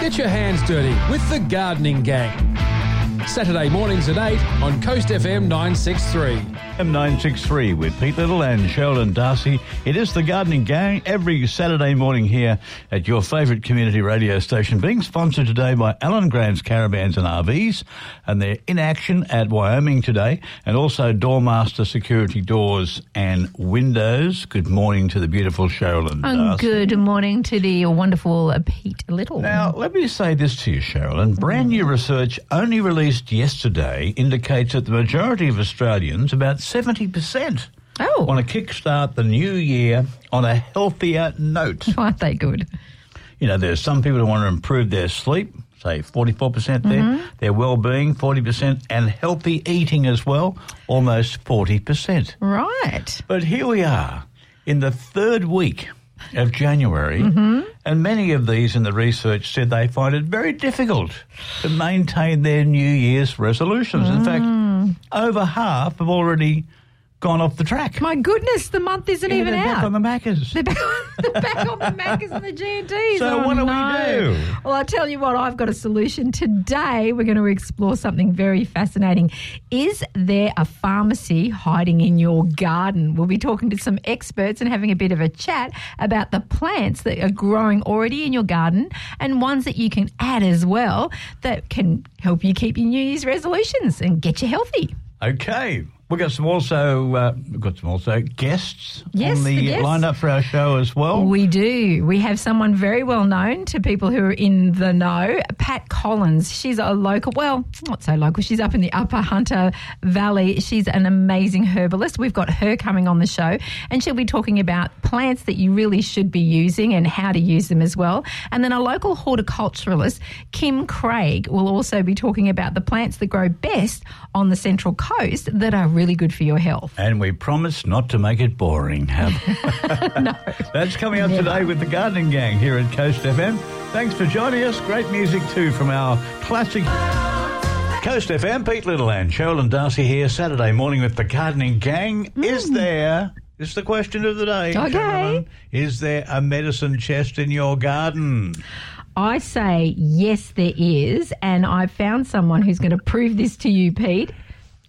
Get your hands dirty with the Gardening Gang. Saturday mornings at 8 on Coast FM 963. M963 with Pete Little and Cheralyn Darcey. It is the Gardening Gang every Saturday morning here at your favourite community radio station, being sponsored today by Alan Grant's Caravans and RVs, and they're in action at Wyoming today, and also Doormaster Security Doors and Windows. Good morning to the beautiful Cheralyn And good morning to the wonderful uh, Pete Little. Now, let me say this to you, Cheralyn. Brand new research only released yesterday indicates that the majority of Australians, about 70%, Oh. want to kickstart the new year on a healthier note. Aren't they good? You know, there's some people who want to improve their sleep, say 44% there, Mm-hmm. their well-being 40%, and healthy eating as well, almost 40%. Right. But here we are in the third week of January, Mm-hmm. and many of these in the research said they find it very difficult to maintain their New Year's resolutions. In Mm. fact, over half have already gone off the track. My goodness, the month isn't Yeah, even they're back out. on the Maccas. They're back, they're back on the Maccas and the G&Ts. So Oh, what do we do? Well, I'll tell you what, I've got a solution. Today, we're going to explore something very fascinating. Is there a pharmacy hiding in your garden? We'll be talking to some experts and having a bit of a chat about the plants that are growing already in your garden and ones that you can add as well that can help you keep your New Year's resolutions and get you healthy. Okay. We've got some also uh, we've got some also guests Yes, on the guests. lineup for our show as well. We do. We have someone very well known to people who are in the know, Pat Collins. She's a local, well, not so local. She's up in the Upper Hunter Valley. She's an amazing herbalist. We've got her coming on the show, and she'll be talking about plants that you really should be using and how to use them as well. And then a local horticulturalist, Kim Craig, will also be talking about the plants that grow best on the Central Coast that are really good for your health. And we promise not to make it boring. Have no. That's coming up today with the Gardening Gang here at Coast FM. Thanks for joining us. Great music too from our classic Coast FM. Pete Little and Cheralyn Darcey here. Saturday morning with the Gardening Gang. Is mm. there? Is the question of the day. Okay. Cheralyn, Is there a medicine chest in your garden? I say yes, there is, and I've found someone who's going to prove this to you, Pete.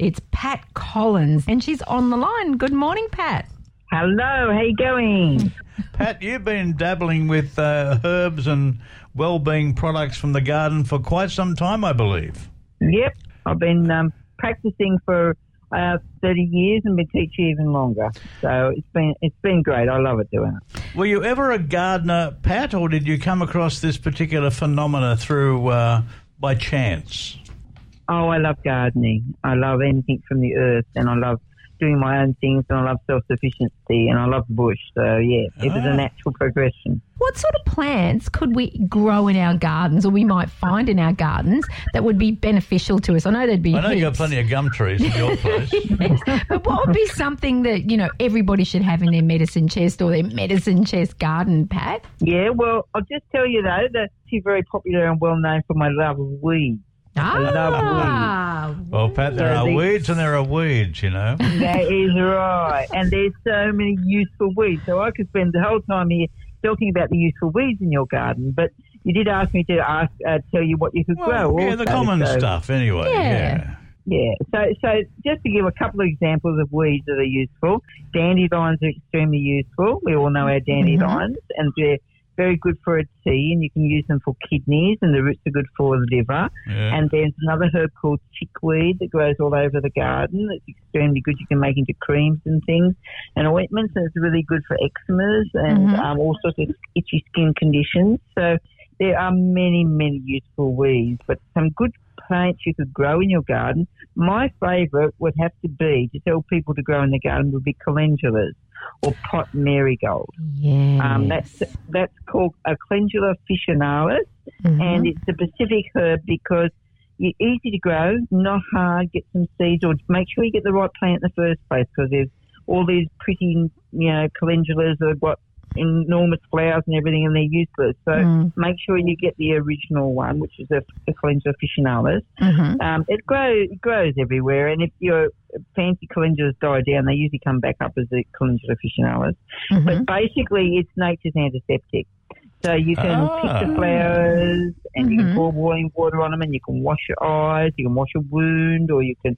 It's Pat Collins, and she's on the line. Good morning, Pat. Hello, how you going? Pat, you've been dabbling with uh, herbs and well-being products from the garden for quite some time, I believe. Yep, I've been um, practicing for uh, 30 years and been teaching even longer. So it's been it's been great. I love it doing it. Were you ever a gardener, Pat, or did you come across this particular phenomena through uh, by chance? Oh, I love gardening. I love anything from the earth, and I love doing my own things, and I love self sufficiency, and I love the bush. So yeah, it was Ah. a natural progression. What sort of plants could we grow in our gardens, or we might find in our gardens that would be beneficial to us? I know there'd be. I know you got plenty of gum trees in your place. Yes. But what would be something that you know everybody should have in their medicine chest or their medicine chest garden, Pat? Yeah, well, I'll just tell you though that she's very popular and well known for my love of weeds. Ah, Well, Pat, there So are the- weeds and there are weeds, you know. That is right. And there's so many useful weeds. So I could spend the whole time here talking about the useful weeds in your garden. But you did ask me to ask, uh, tell you what you could grow. yeah, the common So, stuff, anyway. Yeah. Yeah. So, so just to give a couple of examples of weeds that are useful, dandelions are extremely useful. We all know our dandelions, and they're very good for a tea, and you can use them for kidneys, and the roots are good for the liver. Yeah. And there's another herb called chickweed that grows all over the garden. It's extremely good. You can make into creams and things and ointments, and it's really good for eczemas and Mhm. um, all sorts of itchy skin conditions. So there are many, many useful weeds, but some good plants you could grow in your garden. My favourite would have to be to tell people to grow in the garden would be calendulas or pot marigold. yeah. Um, that's that's called a calendula officinalis Mm-hmm. and it's a Pacific herb because you're easy to grow, not hard. Get some seeds, or make sure you get the right plant in the first place because there's all these pretty, you know, calendulas that have got enormous flowers and everything, and they're useless. So Mm. make sure you get the original one, which is a, a calendula officinalis. Mhm. Um, it grows it grows everywhere, and if your fancy calendulas die down, they usually come back up as the calendula officinalis. Mhm. But basically, it's nature's antiseptic. So you can Ah. pick the flowers and you Mhm. can pour boiling water on them and you can wash your eyes, you can wash a wound or you can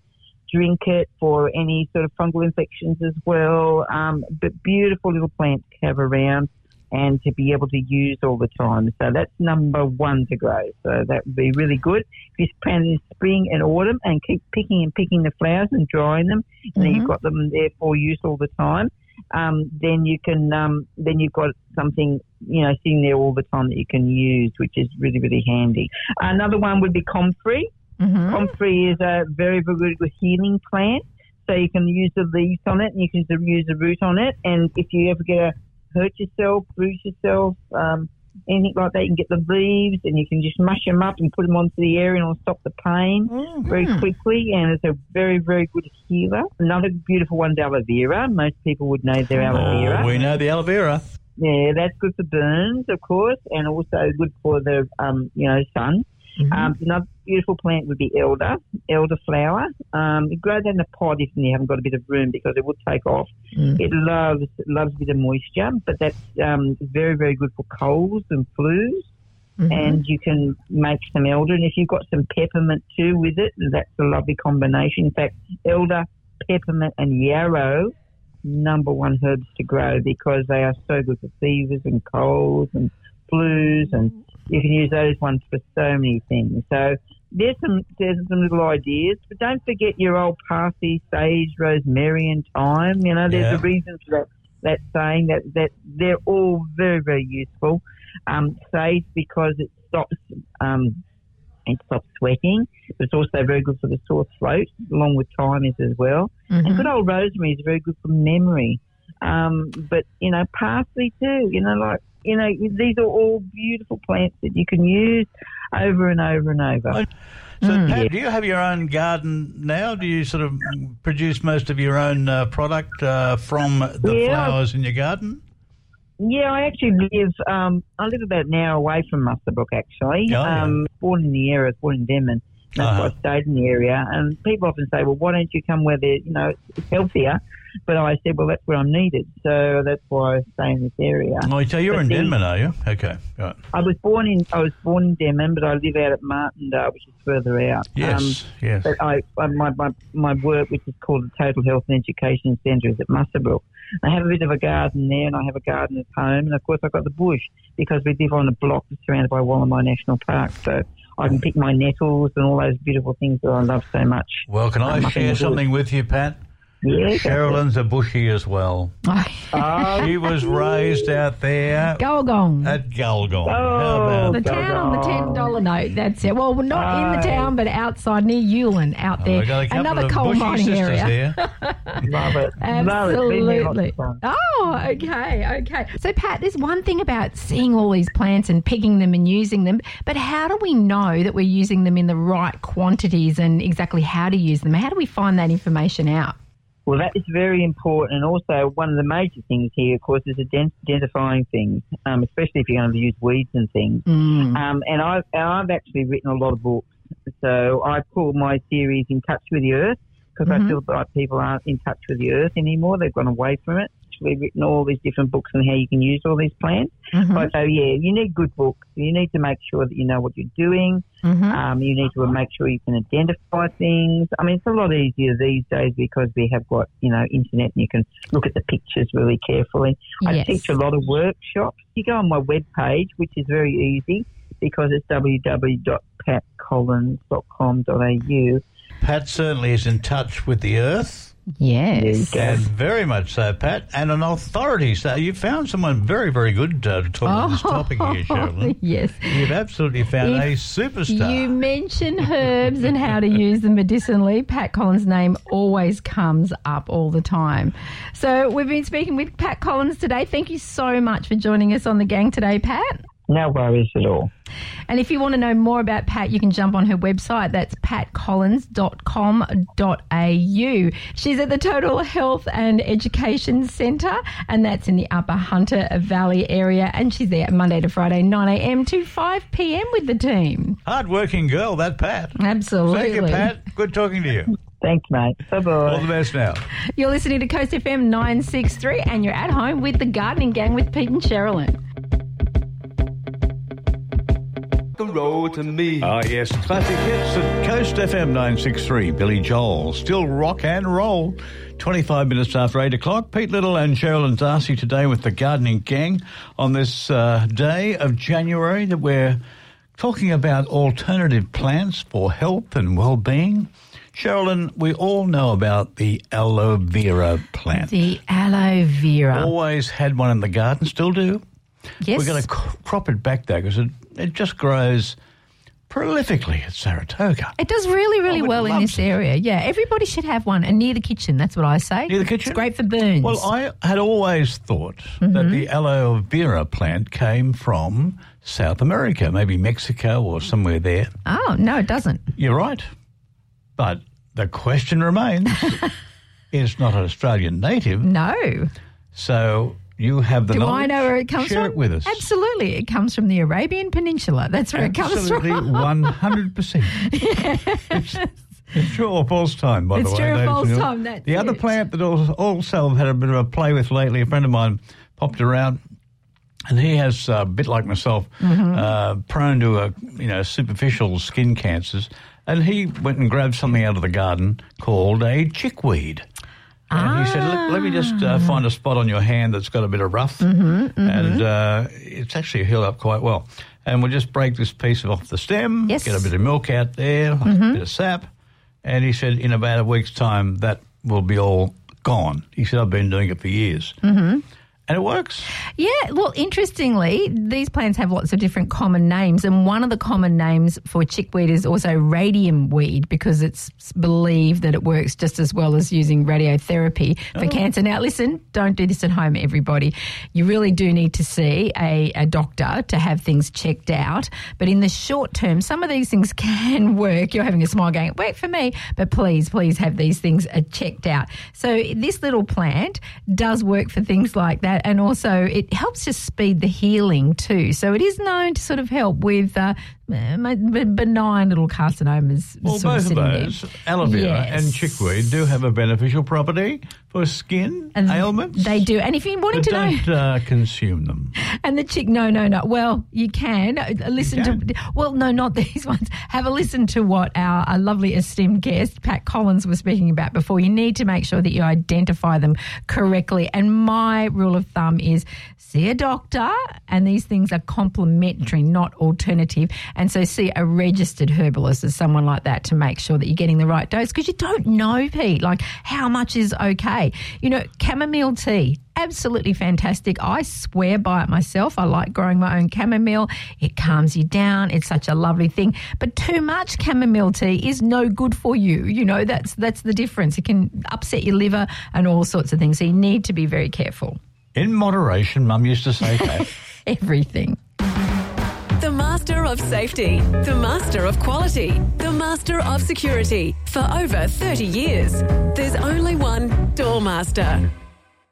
drink it for any sort of fungal infections as well. Um, but beautiful little plants to have around and to be able to use all the time. So that's number one to grow. So that would be really good. If you plant in spring and autumn and keep picking and picking the flowers and drying them, and then you've got them there for use all the time. Um, then you can, um, then you've got something, you know, sitting there all the time that you can use, which is really, really handy. Another one would be comfrey. Mhm. Comfrey is a very, very good healing plant. So you can use the leaves on it and you can use the root on it. And if you ever get a hurt yourself, bruise yourself, um, anything like that, you can get the leaves and you can just mush them up and put them onto the area and it'll stop the pain very Mm. quickly. And it's a very, very good healer. Another beautiful one's aloe vera. Most people would know their aloe vera. Oh, we know the aloe vera. Yeah, that's good for burns, of course, and also good for the, um, you know, sun. Mhm. Um, another beautiful plant would be elder, elder flower. Um, you grow that in a pot if you haven't got a bit of room because it would take off. Mm. It loves it loves a bit of moisture, but that's um, very very good for colds and flus. Mhm. And you can make some elder, and if you've got some peppermint too with it, that's a lovely combination. In fact, elder, peppermint, and yarrow number one herbs to grow because they are so good for fevers and colds and flus, and you can use those ones for so many things. So there's some there's some little ideas, but don't forget your old parsley, sage, rosemary, and thyme. You know, there's Yeah. a reason for that that saying that that they're all very very useful. Um, sage because it stops um, it stops sweating, but it's also very good for the sore throat, along with thyme is as well. And Mhm. good old rosemary is very good for memory. Um, but you know, parsley too. You know, like you know, these are all beautiful plants that you can use over and over and over. So, Mm. Pat, do you have your own garden now? Do you sort of produce most of your own uh, product uh, from the Yeah. flowers in your garden? Yeah, I actually live. Um, I live about an hour away from Muswellbrook. Actually, Oh, yeah. um, born in the area, born in Denman. That's Uh-huh. why I stayed in the area. And people often say, "Well, why don't you come where they, you know, it's healthier?" But I said, "Well, that's where I'm needed, so that's why I stay in this area." Oh, so you're But in Denman, are you? Okay, right. I was born in I was born in Denman, but I live out at Martindale, which is further out. Yes, yes. But I, my, my my work, which is called the Total Health and Education Centre, is at Muswellbrook. I have a bit of a garden there, and I have a garden at home, and of course I've got the bush because we live on a block surrounded by Wollemi National Park, so I can pick my nettles and all those beautiful things that I love so much. Well, can I I'm up in share something with you, Pat? Yeah, Cheralyn's a bushy as well. She was raised out there Gulgong. at Gulgong. Oh, how Oh. the about town on the ten dollar note. That's it. Well, not in the town, but outside near Ulan, out Oh, there. we got a Another of coal bushy mining sisters area. there. love it. Love it. Been there lots Absolutely. Oh, okay, okay. So, Pat, there's one thing about seeing all these plants and picking them and using them, but how do we know that we're using them in the right quantities and exactly how to use them? How do we find that information out? Well, that is very important, and also one of the major things here, of course, is identifying things, um, especially if you're going to use weeds and things. Mm. Um, and I've, I've actually written a lot of books. So I call my series "In Touch with the Earth" because Mhm. I feel like people aren't in touch with the earth anymore. They've gone away from it. Actually, written all these different books on how you can use all these plants. Mhm. So yeah, you need good books. You need to make sure that you know what you're doing. Mhm. Um, you need to make sure you can identify things. I mean, it's a lot easier these days because we have got, you know, internet and you can look at the pictures really carefully. I teach a lot of workshops. You go on my webpage, which is very easy because it's www.patcollins.com.au. Pat certainly is in touch with the earth. Yes. And very much so, Pat, and an authority. So you found someone very, very good uh, to talk about this topic here, Cheralyn. yes. You've absolutely found a superstar. You mention herbs and how to use them medicinally. Pat Collins' name always comes up all the time. So we've been speaking with Pat Collins today. Thank you so much for joining us on the gang today, Pat. No worries at all. And if you want to know more about Pat, you can jump on her website. That's patcollins.com.au. She's at the Total Health and Education Centre, and that's in the Upper Hunter Valley area. And she's there Monday to Friday, 9am to 5pm with the team. Hard-working girl, that Pat. Absolutely. Thank you, Pat. Good talking to you. Thanks, mate. Bye All the best now. You're listening to Coast FM 963, and you're at home with the Gardening Gang with Pete and Cheralyn. The road to me. Ah, yes, classic hits at Coast FM 963. Billy Joel, still rock and roll. 25 minutes after 8 o'clock. Pete Little and Cheralyn Darcey today with the Gardening Gang on this uh, day of January that we're talking about alternative plants for health and well-being. Cheralyn, we all know about the aloe vera plant. The aloe vera. Always had one in the garden, still do. yes. We're going to crop it back though because it, it just grows prolifically at Saratoga. It does really, really well in this to. area. Yeah, everybody should have one, and near the kitchen. That's what I say. Near the kitchen? It's great for burns. Well, I had always thought that the mm-hmm. aloe vera plant came from South America, maybe Mexico or somewhere there. oh no, it doesn't. You're right. But the question remains it's not an Australian native, No. so you have the Do knowledge. I know where it comes Share from? it with us. Absolutely, it comes from the Arabian Peninsula. That's where it comes from. Absolutely, 100%. It's, it's true or false time, by It's the way. true or false time, that's the other plant that al- also I've had a bit of a play with lately, a friend of mine popped around, and he has, uh, a bit like myself, Mm-hmm. uh, prone to a, you know superficial skin cancers, and he went and grabbed something out of the garden called a chickweed. And he said, let, let me just uh, Ah. find a spot on your hand that's got a bit of rough. Mm-hmm, And uh, it's actually healed up quite well. And we'll just break this piece off the stem, Yes. Mm-hmm. get a bit of milk out there, a bit of sap. And he said, in about a week's time, that will be all gone. He said, I've been doing it for years. And it works. Yeah, well, interestingly, these plants have lots of different common names, and one of the common names for chickweed is also radium weed because it's believed that it works just as well as using radiotherapy for cancer. Now, listen, don't do this at home, everybody. You really do need to see a, a doctor to have things checked out. But in the short term, some of these things can work. You're having a smile going, it worked for me, but please, please have these things uh, checked out. So, this little plant does work for things like that, and also it helps to speed the healing too. So, it is known to sort of help with uh, benign little carcinomas. Well, both of those, aloe vera Yes. and chickweed, do have a beneficial property for skin And ailments. They do. And if you're wanting to know. don't uh, consume them. And the chick, no, no, no. Well, you can Uh, listen You to. Well, no, not these ones. Have a listen to what our, our lovely esteemed guest Pat Collins was speaking about before. You need to make sure that you identify them correctly. And my rule of thumb is see a doctor, and these things are complementary, not alternative. And so see a registered herbalist as someone like that to make sure that you're getting the right dose because you don't know, Pete, like how much is okay. You know, chamomile tea absolutely fantastic. I swear by it myself. I like growing my own chamomile. It calms you down. It's such a lovely thing. But too much chamomile tea is no good for you. You know, that's that's the difference. It can upset your liver and all sorts of things. So you need to be very careful. In moderation, Mum used to say that. Everything. The master of safety, the master of quality, the master of security. For over 30 years, there's only one Doormaster.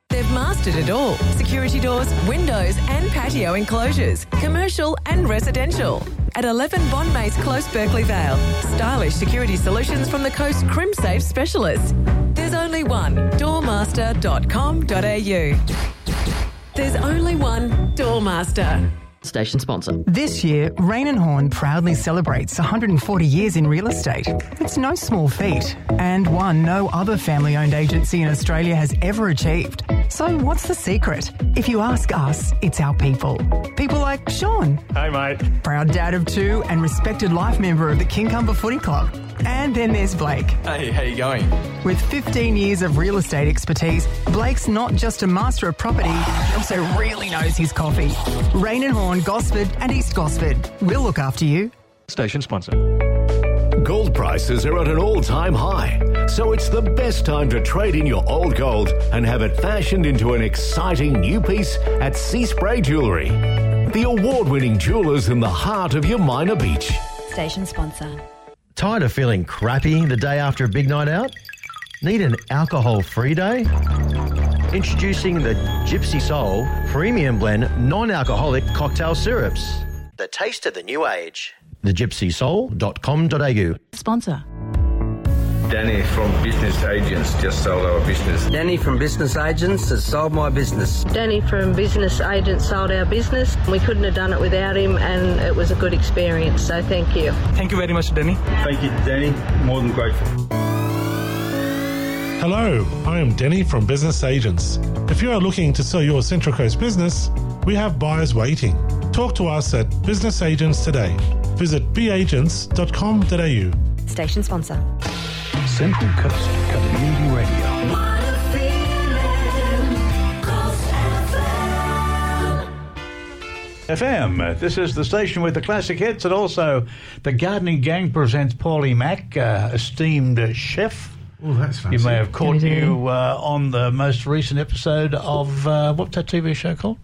They've mastered it all security doors, windows, and patio enclosures, commercial and residential. At 11 Bond Maze Close, Berkeley Vale. Stylish security solutions from the Coast Crimsafe specialists. There's only one doormaster.com.au. There's only one Doormaster. Station sponsor. This year, Raine and Horne proudly celebrates 140 years in real estate. It's no small feat, and one no other family owned agency in Australia has ever achieved. So, what's the secret? If you ask us, it's our people. People like Sean. Hey, mate. Proud dad of two and respected life member of the Kincumber Footy Club. And then there's Blake. Hey, how you going? With 15 years of real estate expertise, Blake's not just a master of property, he also really knows his coffee. Raine and Horne, Gosford and East Gosford. We'll look after you. Station sponsor. Gold prices are at an all time high, so it's the best time to trade in your old gold and have it fashioned into an exciting new piece at Sea Spray Jewellery. The award winning jewellers in the heart of Umina beach. Station sponsor. Tired of feeling crappy the day after a big night out? Need an alcohol free day? Introducing the Gypsy Soul Premium Blend non alcoholic cocktail syrups. The taste of the new age. Thegypsysoul.com.au. Sponsor. Danny from Business Agents just sold our business. Danny from Business Agents has sold my business. Danny from Business Agents sold our business. We couldn't have done it without him, and it was a good experience. So thank you. Thank you very much, Danny. Thank you, Danny. More than grateful. Hello, I am Denny from Business Agents. If you are looking to sell your Central Coast business, we have buyers waiting. Talk to us at Business Agents today. Visit beagents.com.au. Station sponsor. Central Coast Community Radio. FM. This is the station with the classic hits, and also the Gardening Gang presents Pauly Mac, uh, esteemed chef. Oh, that's fancy. You may have caught you uh, on the most recent episode of uh, what's that TV show called?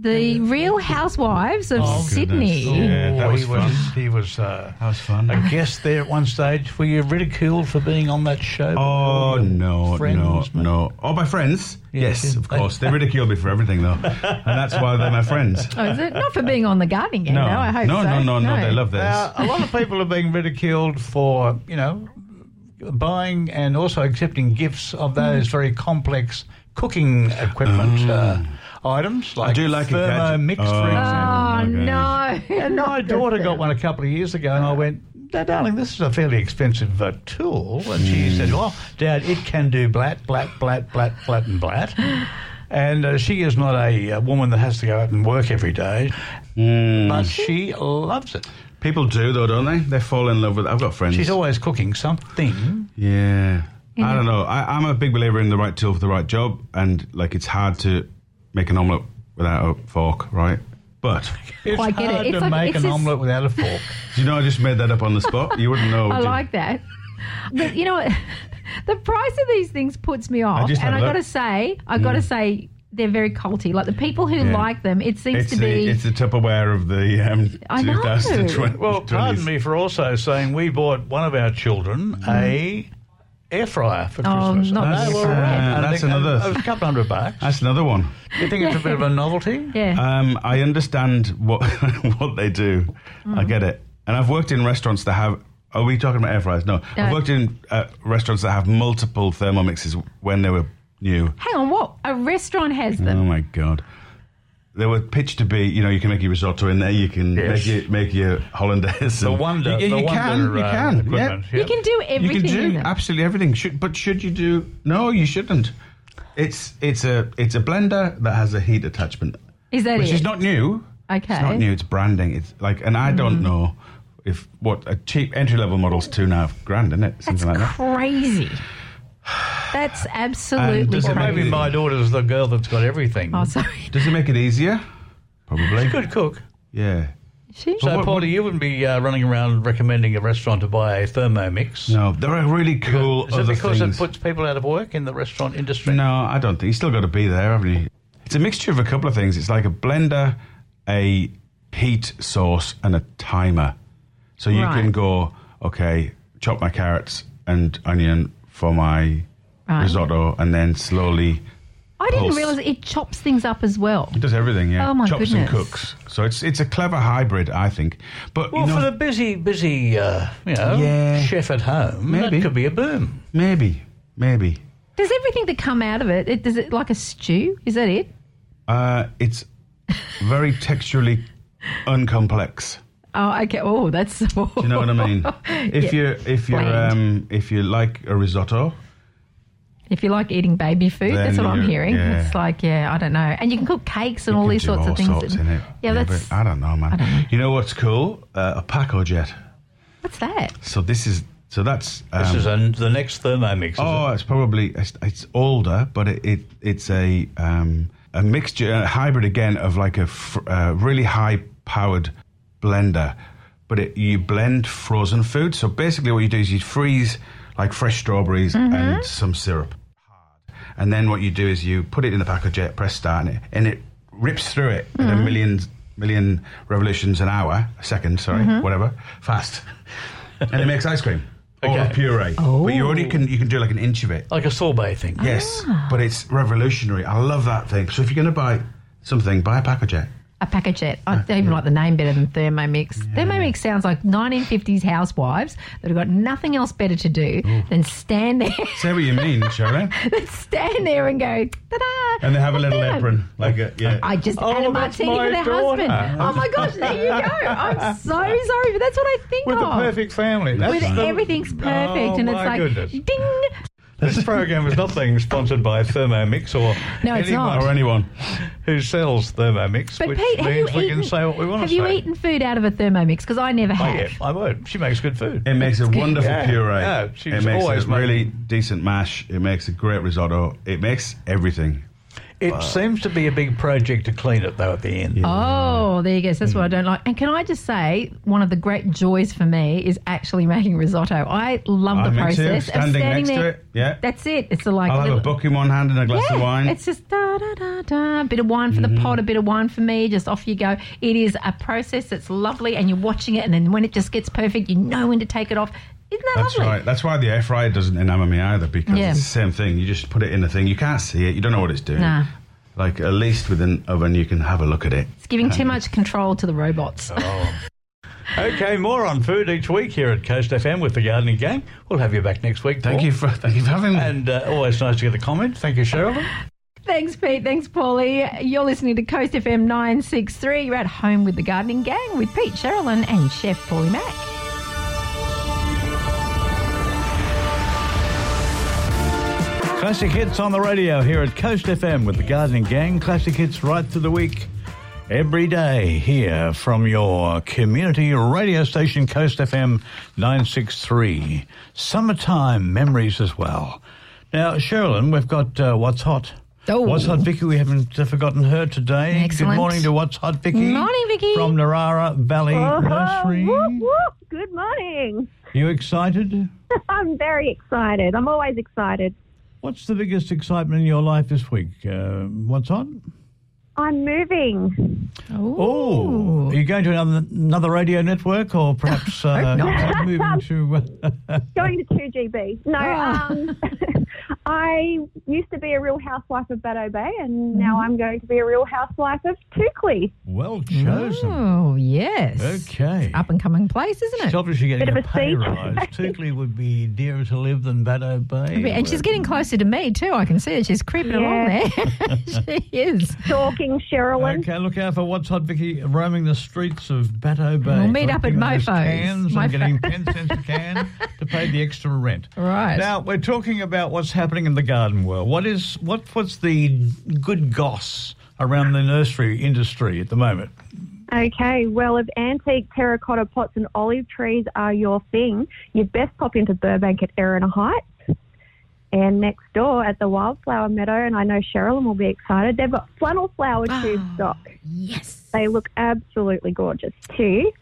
The Real Housewives of Sydney. Yeah, that was he fun. was- He was uh, That was fun. a guest there at one stage. Were you ridiculed for being on that show? Oh no, friends, no, no! Oh, my friends? Yes, Yes, yeah. of course. They ridicule me for everything, though, and that's why they're my friends. Oh, is it? Not for being on the gardening game, No, though. I hope no, so. no, no, no, They love this. Now, a lot of people are being ridiculed for, you know, buying and also accepting gifts of those very complex cooking equipment uh, items, like I do like a gadget. Thermomix, for Oh. example. Oh, Okay. no. And my daughter got one a couple of years ago, and I went, "Now, darling, this is a fairly expensive uh, tool." And she said, "Well, Dad, it can do blat, blat, blat, blat, blat, and blat." And uh, she is not a, uh woman that has to go out and work every day, Mm. but she loves it. People do, though, don't they? They fall in love with. it. I've got friends. She's always cooking something. Yeah. I don't know. I, I'm a big believer in the right tool for the right job, and like it's hard to make an omelette without a fork, right? But It's I get it. hard It's to like- make it's an this- omelette without a fork. do you know I just made that up on the spot? You wouldn't know. I would you? like that. But you know what? The price of these things puts me off. just and had I a got to say, I got to say, they're very culty. Like the people who Yeah. like them, it seems It's to the, be. it's the Tupperware of the um, I know. 2020. Well, pardon me for also saying we bought one of our children a air fryer for Oh, Christmas. not And the they air were fryer. red. Uh, that's they- another- It was a couple hundred bucks. That's another one. You think it's a bit of a novelty? yeah. Um, I understand what what they do. I Mm-hmm. get it. And I've worked in restaurants that have. Are we talking about air fryers? No. No. I've worked in uh, restaurants that have multiple thermomixes when they were new. Hang on, what? A restaurant has them? Oh my god. They were pitched to be, you know, you can make your risotto in there, you can Yes. make your make your hollandaise. The and- wonder, You, the you wonder, can, you uh, can, yeah. equipment, You can do everything. You can do absolutely everything. Should, but should you do? No, you shouldn't. It's it's a it's a blender that has a heat attachment, Is that which it? is not new. Okay. It's not new. It's branding. It's like, and I Mm-hmm. don't know if what a cheap entry level model's two and a half grand, isn't it? That's Something like that. crazy. That's absolutely does it crazy. maybe my daughter's the girl that's got everything. Oh, sorry. Does it make it easier? Probably. She could cook. Yeah. She? So, what- Pauly, you wouldn't be uh, running around recommending a restaurant to buy a Thermomix. No, there are really cool Is it because things. it puts people out of work in the restaurant industry? No, I don't think. You still got to be there, haven't you? It's a mixture of a couple of things. It's like a blender, a heat source, and a timer. So you Right. can go, okay, chop my carrots and onion for my Right. risotto, and then slowly. I didn't pulse. realise it chops things up as well. It does everything, yeah. Oh, my Chops and cooks. So it's it's a clever hybrid, I think. But Well, you know, for the busy, busy, uh, you know, Yeah. chef at home, Maybe. that could be a boom. maybe, maybe. Does everything that come out of it, it does it like a stew? Is that it? Uh, it's very texturally uncomplex. Oh, okay. Oh, that's. Do you know what I mean? If Yeah. you if you're um, if you like a risotto, If you like eating baby food, that's what I'm hearing. yeah. It's like, yeah, I don't know. And you can cook cakes and all these sorts all of things. sorts in it. Yeah, that's. but I don't know, man. You know what's cool? Uh, a Pacojet. What's that? So this is so that's um, This is a, the next Thermomix. Is oh, it's probably it's, it's older, but it, it it's a um, a mixture, a hybrid again of like a fr- uh, really high powered blender, but it, you blend frozen food. So basically, what you do is you freeze like fresh strawberries and mm-hmm. some syrup. And then what you do is you put it in the jet, press start, and it, and it rips through it at a mm-hmm. million million revolutions an hour, a second, sorry, mm-hmm. whatever, fast, and it makes ice cream or a Okay. puree. But you already can you can do like an inch of it. like a sorbet thing. Yes, but it's revolutionary. I love that thing. So if you're going to buy something, buy a jet. A Pacojet. I don't even like the name better than Thermomix. Thermomix sounds like 1950s housewives that have got nothing else better to do than stand there, Say what you mean, Sharon. stand there and go, ta-da! And they have a little apron, like a yeah. I just Oh, had a that's martini for their daughter. husband. Oh my gosh, there you go. I'm so sorry, but that's what I think With of. the perfect family. That's With the- everything's perfect, Oh, and it's like goodness. ding. This program is not being sponsored by Thermomix or No, anyone, or anyone. Who sells Thermomix, But which Pete, have you means we eaten? can say what we want to have you eaten food out of a Thermomix? Because I never Oh, have. yeah, I would. She makes good food. It makes a wonderful Yeah, puree. yeah, she's it makes always a really decent mash. It makes a great risotto. It makes everything. It seems to be a big project to clean it though at the end. Oh, there you go. So that's what I don't like. And can I just say, one of the great joys for me is actually making risotto. I love Ah, the me too. process of Standing standing next to there. it, yeah. That's it. It's a, like I'll have little, a book in one hand and a glass yeah, of wine. It's just da da da da. Bit of wine for the Mm-hmm. pot, a bit of wine for me. Just off you go. It is a process that's lovely, and you're watching it, and then when it just gets perfect, you know when to take it off. Isn't that That's lovely? right. That's why the air fryer doesn't enamour me either because Yeah. it's the same thing. You just put it in the thing. You can't see it. You don't know what it's doing. Nah. Like at least with an oven, you can have a look at it. It's giving too much control to the robots. Oh. Okay, more on food each week here at Coast FM with the Gardening Gang. We'll have you back next week. Thank Paul. you for thank you for having me. And uh, always nice to get a comment. Thank you, Cheryl. Thanks, Pete. Thanks, Pauly. You're listening to Coast FM 963. You're at home with the Gardening Gang with Pete Cheralyn and Chef Pauly Mac. Classic hits on the radio here at Coast FM with the Gardening Gang. Classic hits right through the week. Every day here from your community radio station, Coast FM 963. Summertime memories as well. Now, Cheralyn, we've got uh, What's Hot. Oh. What's Hot Vicky? We haven't uh, forgotten her today. Excellent. Good morning to What's Hot Vicky. Morning, Vicky. From Narara Valley Oh, Nursery. whoop, whoop. Good morning. You excited? I'm very excited. I'm always excited. What's the biggest excitement in your life this week? Uh, what's on? I'm moving. Oh, are you going to another, another radio network, or perhaps uh, not. moving to? Going to 2GB. No, Ah. um, I used to be a real housewife of Bateau Bay, and Mm-hmm. now I'm going to be a real housewife of Toukley. well chosen. Oh, yes. Okay. Up and coming place, isn't She's it? obviously getting Bit a of a pay siege. rise. Toukley would be dearer to live than Bateau Bay. And she's getting closer to me, too. I can see it. She's creeping along there. she is. Stalking Cheralyn. Okay, look out for What's Hot Vicky roaming the streets of Bateau Bay. We'll meet up at collecting those Mofo's. Cans Mofo. and getting 10 cents a can to pay the extra rent. Right. Now, we're talking about what's happening in the garden world. What is what? What's the good goss around the nursery industry at the moment? Okay, well, if antique terracotta pots and olive trees are your thing, you'd best pop into Burbank at Erina Heights. And next door at the Wildflower Meadow, and I know Cheralyn will be excited, they've got flannel flower ah, tube stock. Yes. They look absolutely gorgeous too.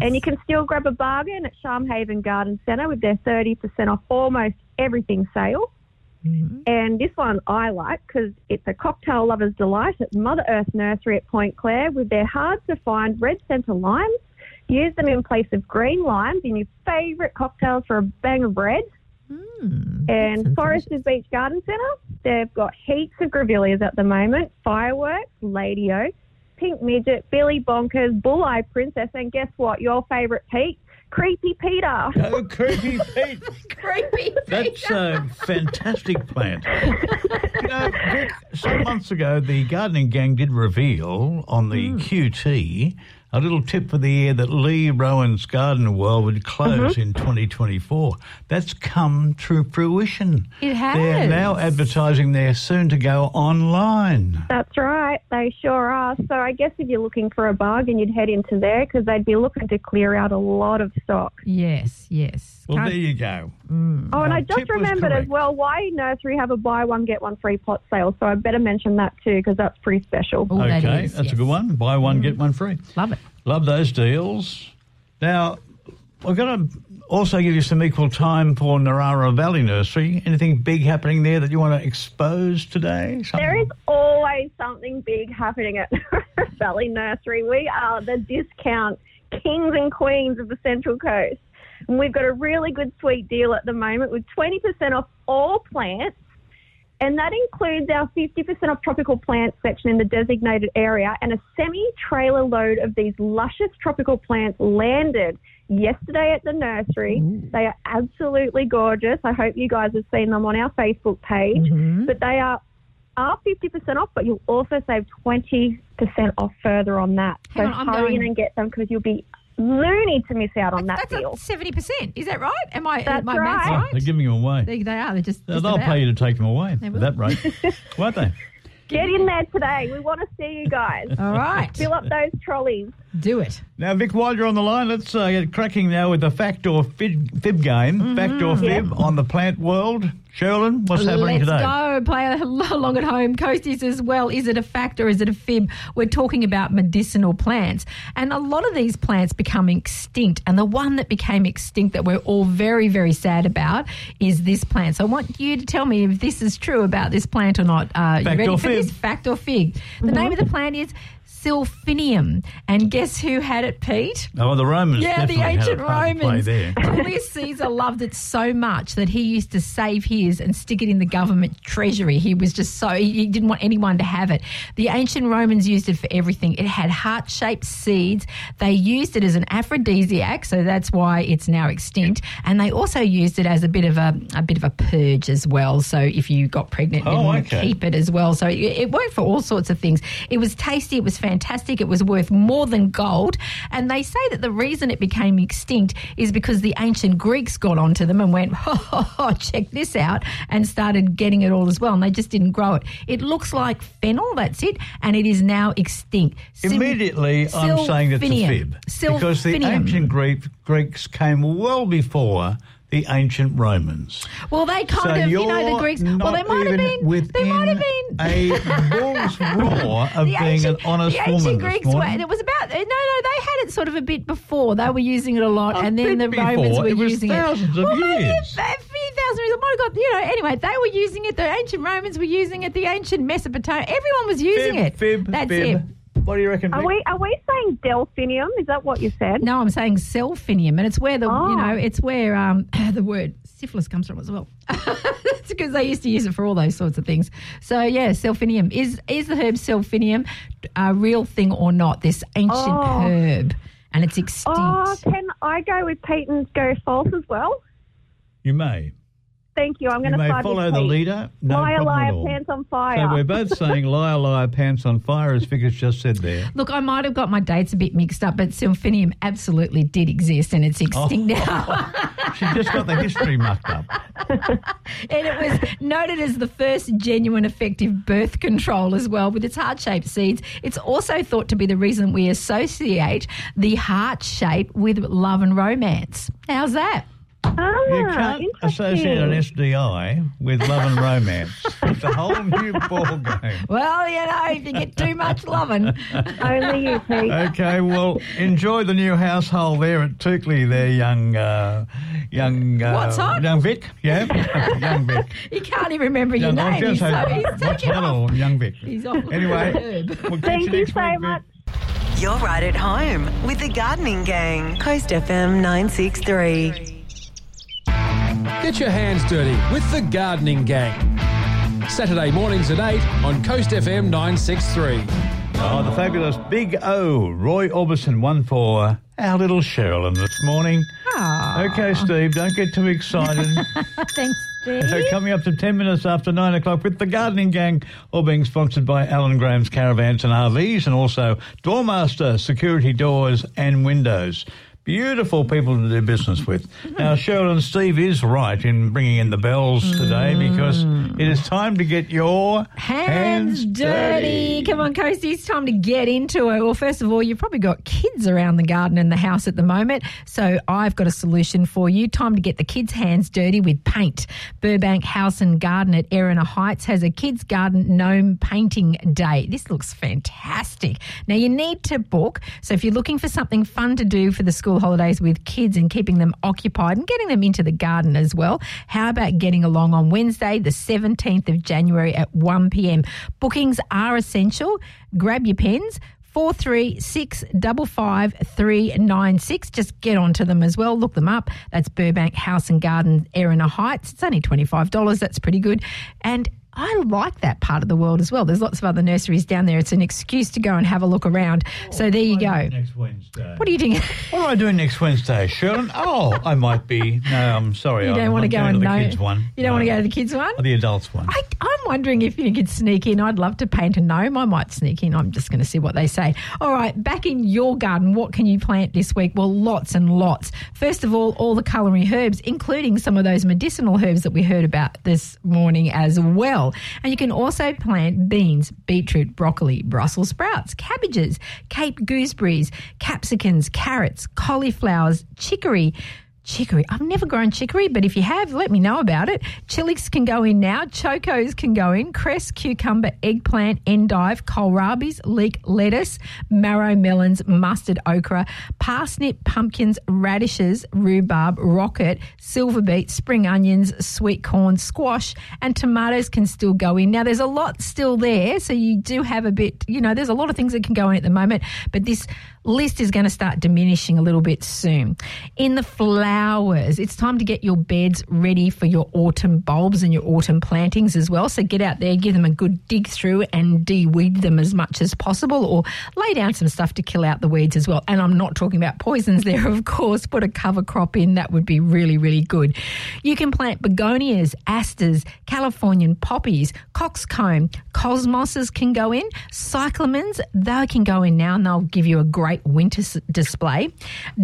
And you can still grab a bargain at Charmhaven Garden Centre with their 30% off almost everything sale. Mm-hmm. And this one I like because it's a cocktail lover's delight at Mother Earth Nursery at Point Clare with their hard to find red centre limes. Use them in place of green limes in your favourite cocktails for a bang of red. and Foresters Beach Garden Centre, they've got heaps of grevilleas at the moment fireworks, ladio, pink midget, Billy Bonkers, bull eye princess, and guess what? Your favourite Pete, Creepy Peter. Oh, creepy Pete. Creepy. Peter. That's a fantastic plant. you know, Vic, some months ago, the gardening gang did reveal on the Hmm. QT a little tip for the year that Lee Rowan's Garden World would close Mm-hmm. in 2024. That's come to fruition. It has. They're now advertising their soon to go online. That's right, they sure are. So I guess if you're looking for a bargain, you'd head into there because they'd be looking to clear out a lot of stock. Yes, yes. Well, Can't- there you go. Oh, and I just remembered as well, why Nursery have a buy one, get one free pot sale. So I better mention that too because that's pretty special. Oh, that okay, is, that's yes. a good one. Buy one, get one free. Love it. Love those deals. Now, we're going to also give you some equal time for Narara Valley Nursery. Anything big happening there that you want to expose today? Something- There is always something big happening at Valley Nursery. We are the discount kings and queens of the Central Coast. And we've got a really good sweet deal at the moment with 20% off all plants And that includes our 50% of tropical plants section in the designated area and a semi trailer load of these luscious tropical plants landed yesterday at the nursery. They are absolutely gorgeous. I hope you guys have seen them on our Facebook page. But they are are 50% off, but you'll also save 20% off further on that. So on, hurry in and get them because you'll be loony to miss out on that That's deal. seventy percent. Is that right? Am I? That's my maths right. right? They're giving them away. They, they are. They're just. They'll about. pay you to take them away They at will. that rate, won't they? Get in there today. We want to see you guys. All right. Fill up those trolleys. Do it. Now, Vic, while you're on the line, let's uh, get cracking now with the fact or fib, fib game. Fact or fib Yep. on the plant world. Cheralyn, what's happening Let's today? go. Play along at home. Coasties as well. Is it a fact or is it a fib? We're talking about medicinal plants. And a lot of these plants become extinct. And the one that became extinct that we're all very, very sad about is this plant. So I want you to tell me if this is true about this plant or not. Uh, you Fact ready or for fib? this? Fact or fig? The name of the plant is Silphinium. And guess who had it, Pete? Oh, the Romans. Yeah, the definitely had a ancient Romans. there. Julius Caesar loved it so much that he used to save his and stick it in the government treasury. He was just so he didn't want anyone to have it. The ancient Romans used it for everything. It had heart-shaped seeds. They used it as an aphrodisiac, so that's why it's now extinct. And they also used it as a bit of a a bit of a purge as well. So if you got pregnant, oh, you Oh, didn't want to okay. keep it as well. So it, it worked for all sorts of things. It was tasty. It was fantastic. It was worth more than gold. And they say that the reason it became extinct is because the ancient Greeks got onto them and went, ho, ho, ho, check this out, and started getting it all as well. And they just didn't grow it. It looks like fennel, that's it, and it is now extinct. Sim- Immediately, I'm saying it's a Silphinium. fib. Because the ancient Greek, Greeks came well before the ancient Romans. Well, they kind So of, you know, the Greeks. Well, they might have been. They might have been. A bull's roar of The being ancient- an honest the ancient woman Greeks were, morning. it was about no, no. They had it sort of a bit before. They were using it a lot, A and then the bit Romans before. were It was using thousands it. of well, maybe a, years. a few thousand years. My God, you know. Anyway, they were using it. The ancient Romans were using it. The ancient Mesopotamia. Everyone was using Fib, it. fib, That's fib. it. What do you reckon? Are we are we saying delphinium? Is that what you said? No, I'm saying selphinium, and it's where the Oh. you know it's where um the word syphilis comes from as well. it's because they used to use it for all those sorts of things. So yeah, selphinium is is the herb selphinium a real thing or not? This ancient Oh. herb, and it's extinct. Oh, can I go with Pete and go false as well? You may. Thank you. I'm going You to may follow the leader. No liar, problem liar, pants on fire. So we're both saying liar, liar, pants on fire, as Vic has just said there. Look, I might have got my dates a bit mixed up, but Sylphinium absolutely did exist and it's extinct Oh. now. She just got the history mucked up. and it was noted as the first genuine effective birth control as well with its heart shaped seeds. It's also thought to be the reason we associate the heart shape with love and romance. How's that? Ah, You can't associate an SDI with love and romance. It's a whole new ball game. Well, you know, if you get too much loving. Only you, Pete. Okay, well, enjoy the new household there at Toukley there, young, uh, young, uh, What's hot? young Vic, yeah, young Vic. He can't even remember your Young, I was name. gonna He's, say, so, he's what's hot off. young Vic? He's off Anyway, for a herb. we'll catch Thank you you next so week, Vic. much. You're right at home with the Gardening Gang. Coast FM 963. Get your hands dirty with the Gardening Gang. Saturday mornings at 8 on Coast FM 963. Oh, the fabulous Big O. Roy Orbison won for our little Cheralyn this morning. Aww. Okay, Steve, don't get too excited. Thanks, Steve. So coming up to 10 minutes after 9 o'clock with the Gardening Gang, all being sponsored by Alan Graham's Caravans and RVs and also Doormaster Security Doors and Windows. Beautiful people to do business with. Now, Cheralyn Steve is right in bringing in the bells today mm. because it is time to get your Hands dirty. Come on, Coasty. It's time to get into it. Well, first of all, you've probably got kids around the garden and the house at the moment. So I've got a solution for you. Time to get the kids' hands dirty with paint. Burbank House and Garden at Erina Heights has a kids' garden gnome painting day. This looks fantastic. Now, you need to book. So if you're looking for something fun to do for the school holidays with kids and keeping them occupied and getting them into the garden as well, how about getting along on Wednesday, the 17th of January at 1 p.m. Bookings are essential. Grab your pens. Four three six double five three nine six. Just get onto them as well. Look them up. That's Burbank House and Garden, Erina Heights. It's only twenty five dollars. That's pretty good. And I like that part of the world as well. There's lots of other nurseries down there. It's an excuse to go and have a look around. Oh, so there you go. Next Wednesday. What are you doing? What am I doing next Wednesday, Cheralyn? Oh, I might be. No, I'm sorry. You don't I'm want to go and to the know. kids one. You don't want to go to the kids one. Or the adults one. I, I'm wondering if you could sneak in. I'd love to paint a gnome. I might sneak in. I'm just going to see what they say. All right, back in your garden, what can you plant this week? Well, lots and lots. First of all, all the culinary herbs, including some of those medicinal herbs that we heard about this morning as well. And you can also plant beans, beetroot, broccoli, Brussels sprouts, cabbages, Cape gooseberries, capsicums, carrots, cauliflowers, chicory. Chicory. I've never grown chicory, but if you have, let me know about it. Chilies can go in now. Chocos can go in. Cress, cucumber, eggplant, endive, kohlrabies, leek lettuce, marrow melons, mustard okra, parsnip, pumpkins, radishes, rhubarb, rocket, silver beet, spring onions, sweet corn, squash, and tomatoes can still go in. Now, there's a lot still there, so you do have a bit, you know, there's a lot of things that can go in at the moment, but this list is going to start diminishing a little bit soon. In the flowers, it's time to get your beds ready for your autumn bulbs and your autumn plantings as well. So get out there, give them a good dig through and de-weed them as much as possible or lay down some stuff to kill out the weeds as well. And I'm not talking about poisons there, of course. Put a cover crop in, that would be really, really good. You can plant begonias, asters, Californian poppies, coxcomb, cosmoses can go in, cyclamens, they can go in now and they'll give you a great winter s- display.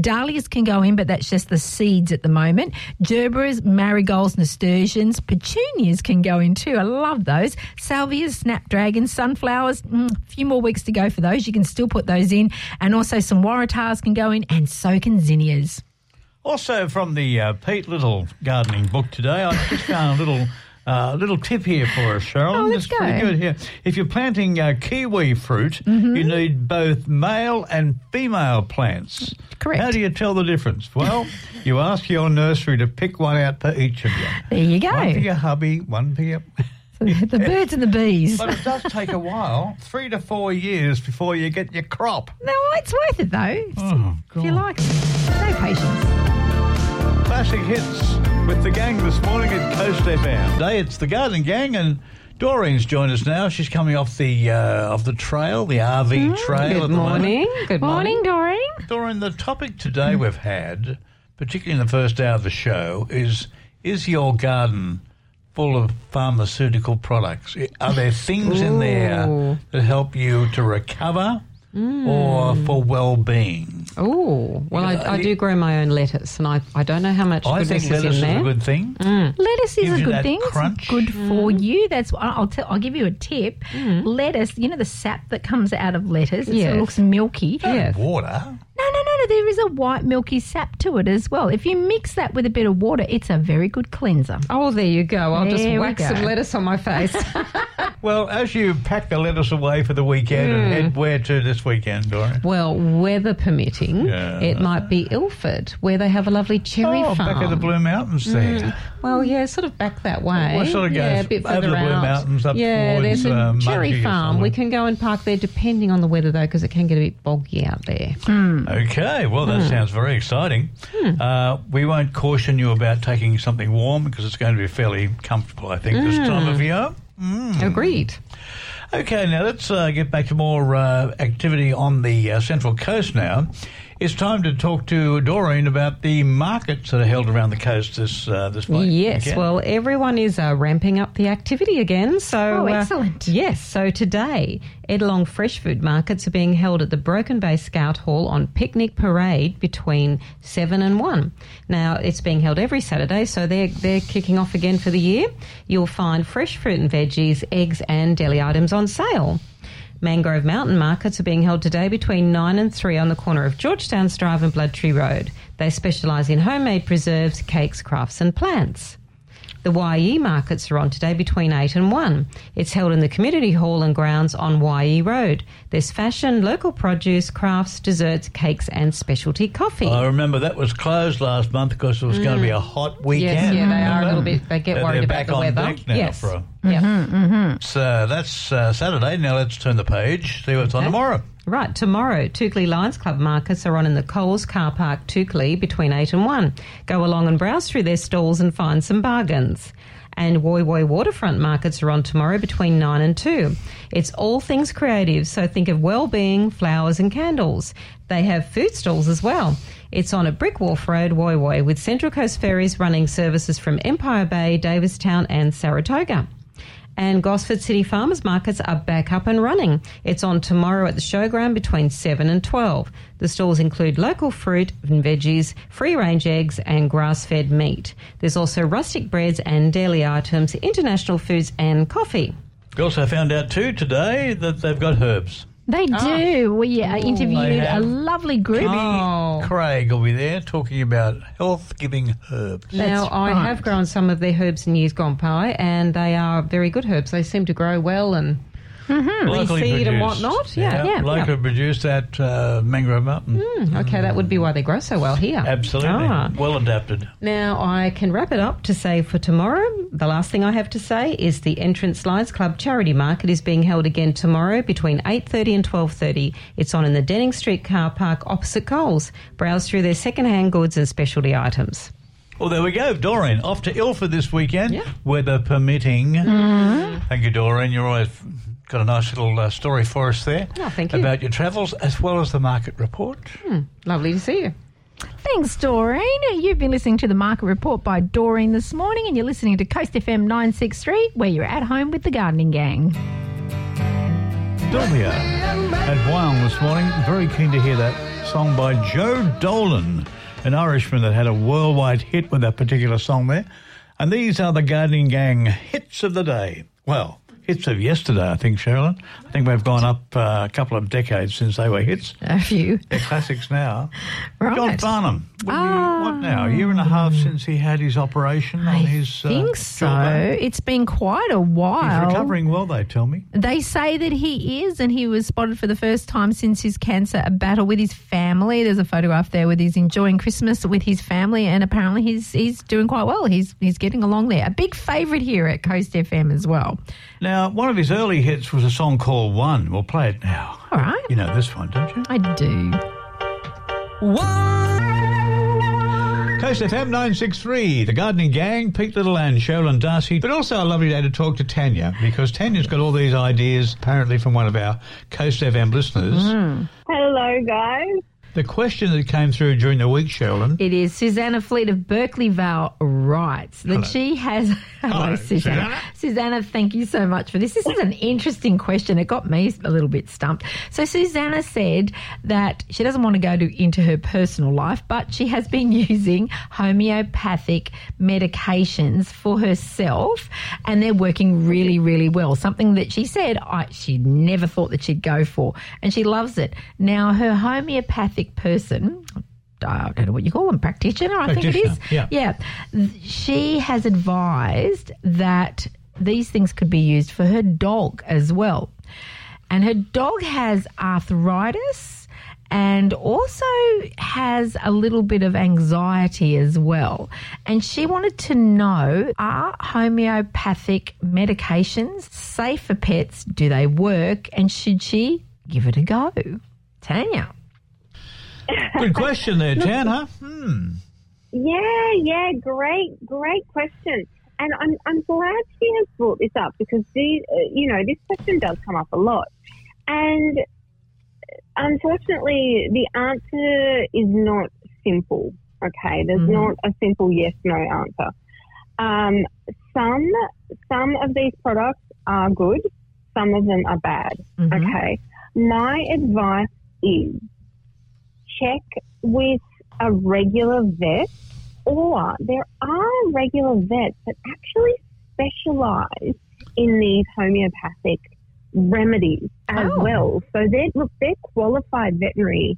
Dahlias can go in, but that's just the seeds at the moment. Gerberas, marigolds, nasturtiums, petunias can go in too. I love those. Salvias, snapdragons, sunflowers. Mm, a few more weeks to go for those. You can still put those in, and also some waratahs can go in, and so can zinnias. Also, from the uh, Pete Little gardening book today, I just found a little. Uh, little tip here for us, Cheryl. Oh, let's it's pretty good here. If you're planting uh, kiwi fruit, Mm-hmm. you need both male and female plants. Correct. How do you tell the difference? Well, you ask your nursery to pick one out for each of you. There you go. One for your hubby, one for your. the birds and the bees. But it does take a while, three to four years before you get your crop. No, it's worth it though. Oh, if you like it. No patience. Classic hits with the gang this morning at Coast FM. Today it's the Garden Gang and Doreen's joined us now. She's coming off the uh, off the trail, the RV trail. good at the morning. moment. Good morning. Doreen. Doreen, the topic today we've had, particularly in the first hour of the show, is is your garden full of pharmaceutical products? Are there things in there that help you to recover or mm. for well-being? Oh, well, I, I do grow my own lettuce, and I, I don't know how much I goodness think is lettuce in is a good thing. Mm. Lettuce is Gives a you good that thing. crunch. It's good for mm. you. That's I'll tell. I'll give you a tip. Lettuce, you know the sap that comes out of lettuce. It looks milky. Yes. Water. No, no, no, no. There is a white milky sap to it as well. If you mix that with a bit of water, it's a very good cleanser. Oh, there you go. I'll just There we whack go. some lettuce on my face. Well, as you pack the lettuce away for the weekend and head where to this weekend, Doreen? well, weather permitting, Yeah. it might be Ilford, where they have a lovely cherry Oh, farm. back at the Blue Mountains there. Mm. Well, yeah, sort of back that way. Well, sort of yeah, a bit over the Blue out. Mountains up yeah, towards, there's a uh, cherry farm. We can go and park there, depending on the weather, though, because it can get a bit boggy out there. Okay, well, that sounds very exciting. Uh, we won't caution you about taking something warm because it's going to be fairly comfortable, I think, this time of year. Agreed. Okay, now let's uh, get back to more uh, activity on the uh, Central Coast now. It's time to talk to Doreen about the markets that are held around the coast this uh, this week. Yes, Okay? well, everyone is uh, ramping up the activity again. So, Oh, uh, excellent. yes, so today, Ettalong fresh food markets are being held at the Broken Bay Scout Hall on Picnic Parade between seven and one. Now, it's being held every Saturday, so they're they're kicking off again for the year. You'll find fresh fruit and veggies, eggs, and deli items on sale. Mangrove Mountain markets are being held today between 9 and 3 on the corner of George Downes Drive and Bloodtree Road. They specialise in homemade preserves, cakes, crafts, and plants. The Wyee markets are on today between 8 and 1. It's held in the Community Hall and grounds on Wyee Road. There's fashion, local produce, crafts, desserts, cakes, and specialty coffee. I remember that was closed last month because it was going to be a mm. hot weekend. Yes, yeah, they are a little bit, they get They're- worried they're about back the on weather. deck now yes. for a- Yeah. So that's uh, Saturday. Now let's turn the page, see what's on tomorrow. Right, tomorrow, Toukley Lions Club markets are on in the Coles Car Park, Toukley, between 8 and 1. Go along and browse through their stalls and find some bargains. And Woy Woy waterfront markets are on tomorrow between 9 and 2. It's all things creative, so think of well-being, flowers and candles. They have food stalls as well. It's on a Brick Wharf Road, Woy Woy, with Central Coast Ferries running services from Empire Bay, Davistown and Saratoga and Gosford City Farmers Markets are back up and running. It's on tomorrow at the showground between 7 and 12. The stalls include local fruit and veggies, free range eggs, and grass fed meat. There's also rustic breads and dairy items, international foods, and coffee. We also found out too today that they've got herbs. They do. We uh, interviewed a lovely group. Kimmy Craig will be there talking about health giving herbs. Now, I have grown some of their herbs in years gone by, and they are very good herbs. They seem to grow well and Locally reseed and produced. whatnot. Yeah, yeah. Locally produced at uh, Mangrove Mountain. Mm, okay, that would be why they grow so well here. Absolutely. Ah. Well adapted. Now I can wrap it up to say for tomorrow. The last thing I have to say is the Entrance Lions Club charity market is being held again tomorrow between 8:30 and 12:30. It's on in the Denning Street car park opposite Coles. Browse through their second-hand goods and specialty items. Well, there we go. Doreen, off to Ilford this weekend, weather permitting. Mhm. Thank you, Doreen. You're always got a nice little uh, story for us there Oh, thank you. about your travels as well as the market report. Hmm, lovely to see you. Thanks, Doreen. You've been listening to the market report by Doreen this morning, and you're listening to Coast FM 963, where you're at home with the gardening gang. Sylvia at Wyong this morning. Very keen to hear that song by Joe Dolan, an Irishman that had a worldwide hit with that particular song there. And these are the Gardening Gang hits of the day. Well, hits of yesterday, I think, Cheralyn. I think we've gone up uh, a couple of decades since they were hits. A few. They're classics now. Right. John Farnham. What, you- what now? A year and a half since he had his operation on his. I think uh, so. jawbone? It's been quite a while. He's recovering well, they tell me. They say that he is, and he was spotted for the first time since his cancer a battle with his family. There's a photograph there with he's enjoying Christmas with his family, and apparently he's he's doing quite well. He's he's getting along there. A big favourite here at Coast FM as well. Now, one of his early hits was a song called One. We'll play it now. All right, You know this one, don't you? I do. One. Coast FM 963, the gardening gang, Pete Little and Cheralyn Darcey. But also a lovely day to talk to Tanya because Tanya's got all these ideas apparently from one of our Coast FM listeners. Hmm. Hello, guys. The question that came through during the week, Cheralyn. It is Susanna Fleet of Berkeley Vale writes that Hello. she has. Hello, Hello, Susanna. Susanna. Susanna, thank you so much for this. This is an interesting question. It got me a little bit stumped. So, Susanna said that she doesn't want to go to, into her personal life, but she has been using homeopathic medications for herself, and they're working really, really well. Something that she said I, she never thought that she'd go for, and she loves it. Now, her homeopathic person, I don't know what you call them, practitioner, I think it is. Practitioner, Yeah. She has advised that these things could be used for her dog as well. And her dog has arthritis and also has a little bit of anxiety as well. And she wanted to know are homeopathic medications safe for pets? Do they work? And should she give it a go? Tanya. Good question there, Tanya. Hmm. Yeah, yeah, great, great question. And I'm, I'm glad she has brought this up because, the, uh, you know, this question does come up a lot. And unfortunately, the answer is not simple, okay? There's Mhm. not a simple yes no answer. Um, some, some of these products are good, some of them are bad, okay? My advice is check with a regular vet, or there are regular vets that actually specialize in these homeopathic remedies as Oh. well. So they're look, they're qualified veterinary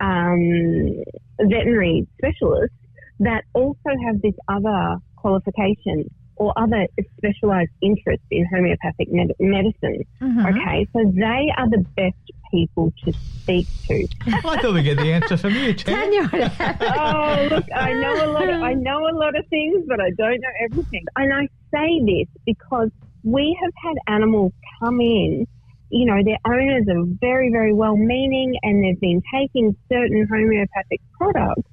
um, veterinary specialists that also have this other qualification or other specialized interests in homeopathic med- medicine. Mhm. Okay, so they are the best people to speak to. I thought we get the answer from you, Tanya. oh, look, I know a lot. Of, I know a lot of things, but I don't know everything. And I say this because we have had animals come in. You know, their owners are very, very well-meaning, and they've been taking certain homeopathic products.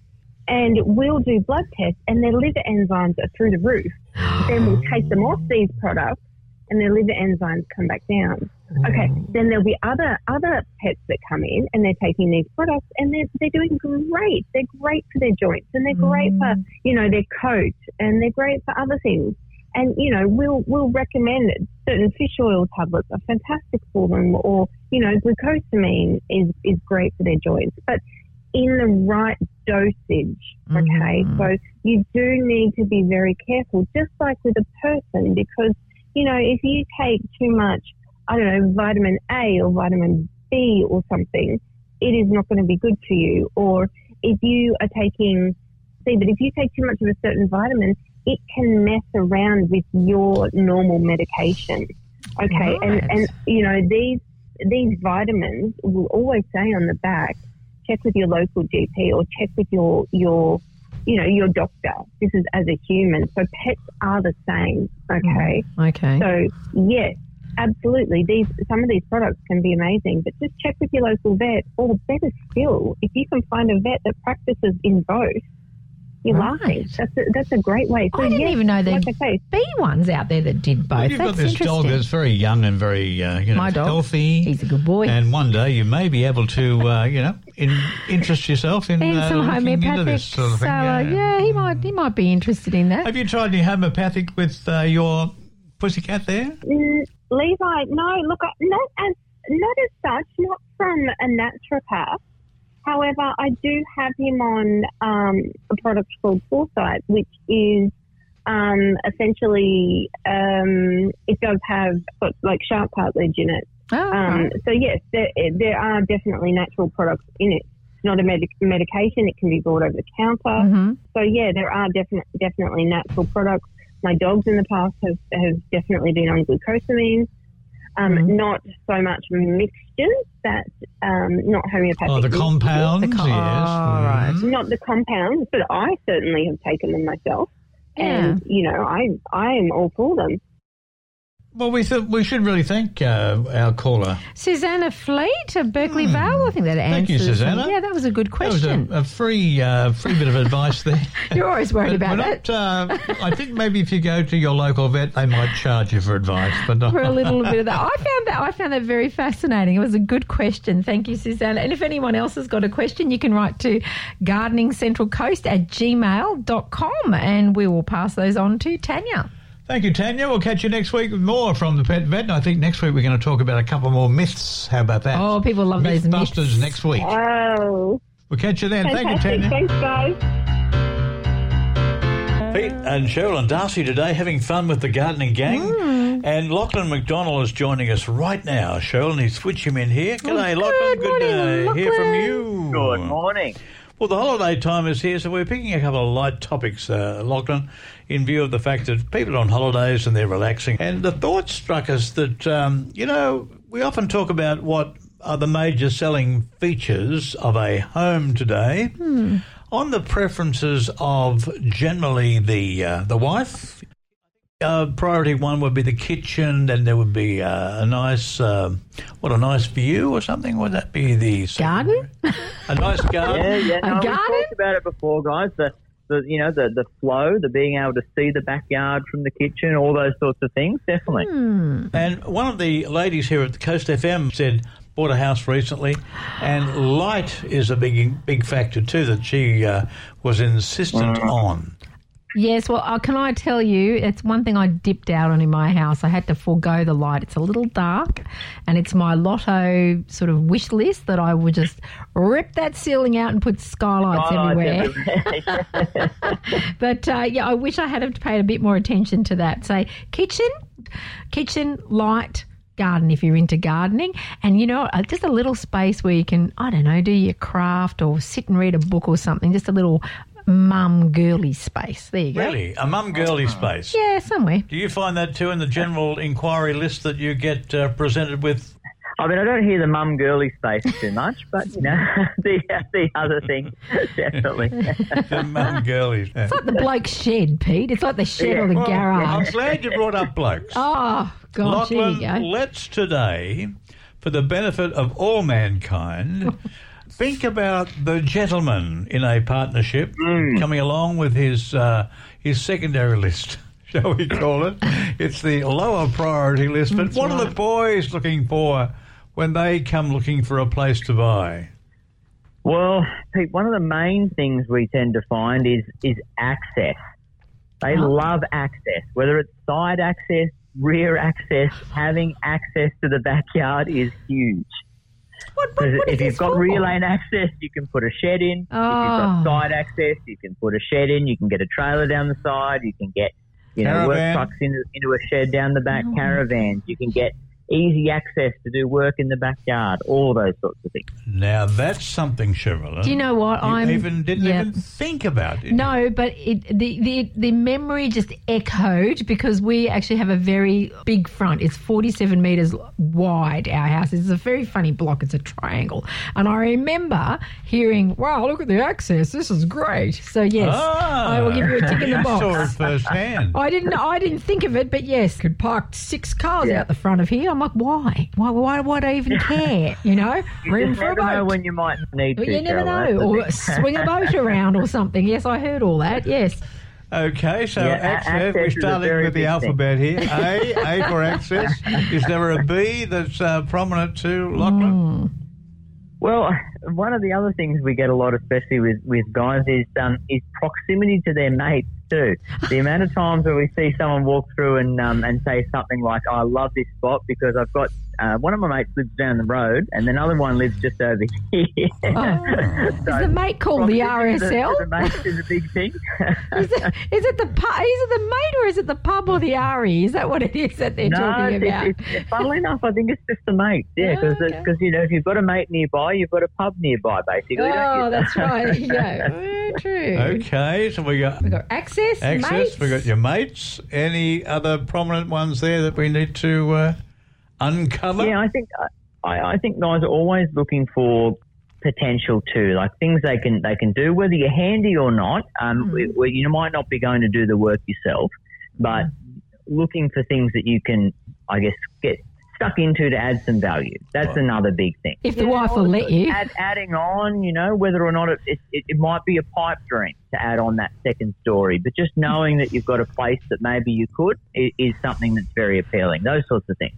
And we'll do blood tests, and their liver enzymes are through the roof. then we'll take them off these products and their liver enzymes come back down. Okay, then there'll be other other pets that come in and they're taking these products and they're they're doing great. They're great for their joints and they're great for mm. you know their coat and they're great for other things. And you know we'll we'll recommend certain fish oil tablets are fantastic for them, or you know glucosamine is is great for their joints, but in the right dosage. Okay, mm-hmm. so you do need to be very careful, just like with a person, because you know if you take too much I don't know, vitamin A or vitamin B or something, it is not going to be good for you. Or if you are taking, see, but if you take too much of a certain vitamin, it can mess around with your normal medication. Okay, and and you know these these vitamins will always say on the back, check with your local GP or check with your your you know your doctor. This is as a human, so pets are the same. Okay, mm, Okay. so yes, absolutely. These some of these products can be amazing, but just check with your local vet, or better still, if you can find a vet that practices in both, you're laughing. That's a, that's a great way. So I didn't yes, even know there'd like say, be ones out there that did both. Well, you've got this dog that's very young and very, uh, you know, My dog. healthy. He's a good boy. And one day you may be able to, uh, you know, in, interest yourself in, and uh, some looking into homeopathic this sort of thing. salad. Yeah, he might he might be interested in that. Have you tried any homeopathic with uh, your pussycat there? Mm, Levi, no, look, not as not as such, not from a naturopath. However, I do have him on um, a product called 4CYTE, which is um, essentially um, it does have like shark cartilage in it. um, so yes, there, there are definitely natural products in it. It's not a medic- medication; it can be bought over the counter. Mhm. So yeah, there are definitely definitely natural products. My dogs in the past have, have definitely been on glucosamine. Um, Mm-hmm. Not so much mixtures, that um, not homeopathic. Oh, the mixtures. compounds, The com- yes. Oh, Mhm. Not the compounds, but I certainly have taken them myself, and you know, I I am all for them. Well, we th- we should really thank uh, our caller. Susanna Fleet of Berkeley Vale. I think that Hmm. Thank you. Susanna. Yeah, that was a good That was question. a, a free uh, free bit of advice there. You're always worried about not, uh, I think maybe if you go to your local vet, they might charge you for advice. But not for a little bit of that. I found that I found that very fascinating. It was a good question. Thank you, Susanna. And if anyone else has got a question, you can write to gardeningcentralcoast central coast at gmail.com and we will pass those on to Tanya. Thank you, Tanya. We'll catch you next week with more from the Pet Vet. And I think next week we're going to talk about a couple more myths. How about that? Oh, people love those myths. Mythbusters next week. Oh, We'll catch you then. Thank you! Tanya. Thanks, guys. Pete and Cheralyn Darcey today having fun with the gardening gang. Hmm. And Lachlan McDonald is joining us right now. Cheryl, and he's switch him in here. G'day, Lachlan. Oh, good Good morning, to hear from you. Good morning. Well, the holiday time is here, so we're picking a couple of light topics, uh, Lachlan, in view of the fact that people are on holidays and they're relaxing. And the thought struck us that, um, you know, we often talk about what are the major selling features of a home today. Hmm. On the preferences of generally the uh, the wife, uh, priority one would be the kitchen. Then there would be uh, a nice, uh, what a nice view or something. Would that be the garden? A nice garden. Yeah, yeah. A No, we've talked about it before, guys. The, the you know the the flow, the being able to see the backyard from the kitchen, all those sorts of things. Definitely. Hmm. And one of the ladies here at the Coast FM said bought a house recently, and light is a big big factor too that she uh, was insistent on. Yes, well, uh, can I tell you, it's one thing I dipped out on in my house. I had to forego the light. It's a little dark, and it's my lotto sort of wish list that I would just rip that ceiling out and put skylights Skylights everywhere. but uh, yeah, I wish I had paid a bit more attention to that. Say kitchen, kitchen, light. Garden if you're into gardening, and you know, uh, just a little space where you can, I don't know, do your craft or sit and read a book or something. Just a little mum girly space. There you go. Really, a mum girly space. Yeah, somewhere. Do you find that too in the general inquiry list that you get uh, presented with? I mean, I don't hear the mum girly space too much, but you know the the other thing definitely. the mum girlies. It's like the bloke's shed, Pete. It's like the shed or the Well, I'm glad you brought up blokes. Oh, gosh, there Lachlan, you go. let's today, for the benefit of all mankind, think about the gentleman in a partnership Hmm. coming along with his uh, his secondary list. shall we call it? It's the lower priority list. But That's what are the boys looking for when they come looking for a place to buy? Well, Pete, one of the main things we tend to find is is access. They Oh. love access, whether it's side access, rear access. Having access to the backyard is huge. Because what is if you've this got for? rear lane access, you can put a shed in. If you've Oh. got side access, you can put a shed in. You can get a trailer down the side. You can get, you know, work trucks into, into a shed down the back, Oh. caravans. You can get easy access to do work in the backyard. All those sorts of things. Now that's something, Shirley. Do you know what? You I'm- even didn't yeah. even think about it. No, but it, the, the the memory just echoed because we actually have a very big front. It's 47 metres wide, our house. It's a very funny block. It's a triangle. And I remember hearing, wow, look at the access. This is great. So, yes, Ah, I will give you a tick in the you box. saw it firsthand. I didn't. I didn't think of it, but yes, could park six cars Yeah. out the front of here. I'm like, why? Why? Why would I even care? You know, You room just for a never know boat. when you might need But to. you never Cheryl, know, or swing a boat around or something. Yes, I heard all that. Yes. Okay, so Yeah, access, access we're starting with the big alphabet here. A, A for access. Is there a B that's uh, prominent too, Lachlan? Well, one of the other things we get a lot, especially with, with guys, is um, is proximity to their mates too. The amount of times where we see someone walk through and um, and say something like, "I love this spot because I've got uh, one of my mates lives down the road, and another one lives just over here." Is the mate called the proximity to RSL? to the mates is a big thing. Is it, is it the pu- is it the mate or is it the pub or the RE? Is that what it is that they're no, talking it's, about? it's, it's, funnily enough, I think it's just the mate. Yeah, because you know if you've got a mate nearby, you've got a pub nearby, basically. oh, you? that's right. There you go. Very true. Okay, so we got We got access, access. mates. We got your mates. Any other prominent ones there that we need to uh, uncover? Yeah, I think I, I think guys are always looking for potential too, like things they can they can do, whether you're handy or not. Um, Mm. where you might not be going to do the work yourself, but looking for things that you can, I guess, get stuck into to add some value. That's another big thing. If the wife will let you. Add, adding on, you know, whether or not it, it, it, it might be a pipe dream to add on that second story, but just knowing that you've got a place that maybe you could is, is something that's very appealing. Those sorts of things.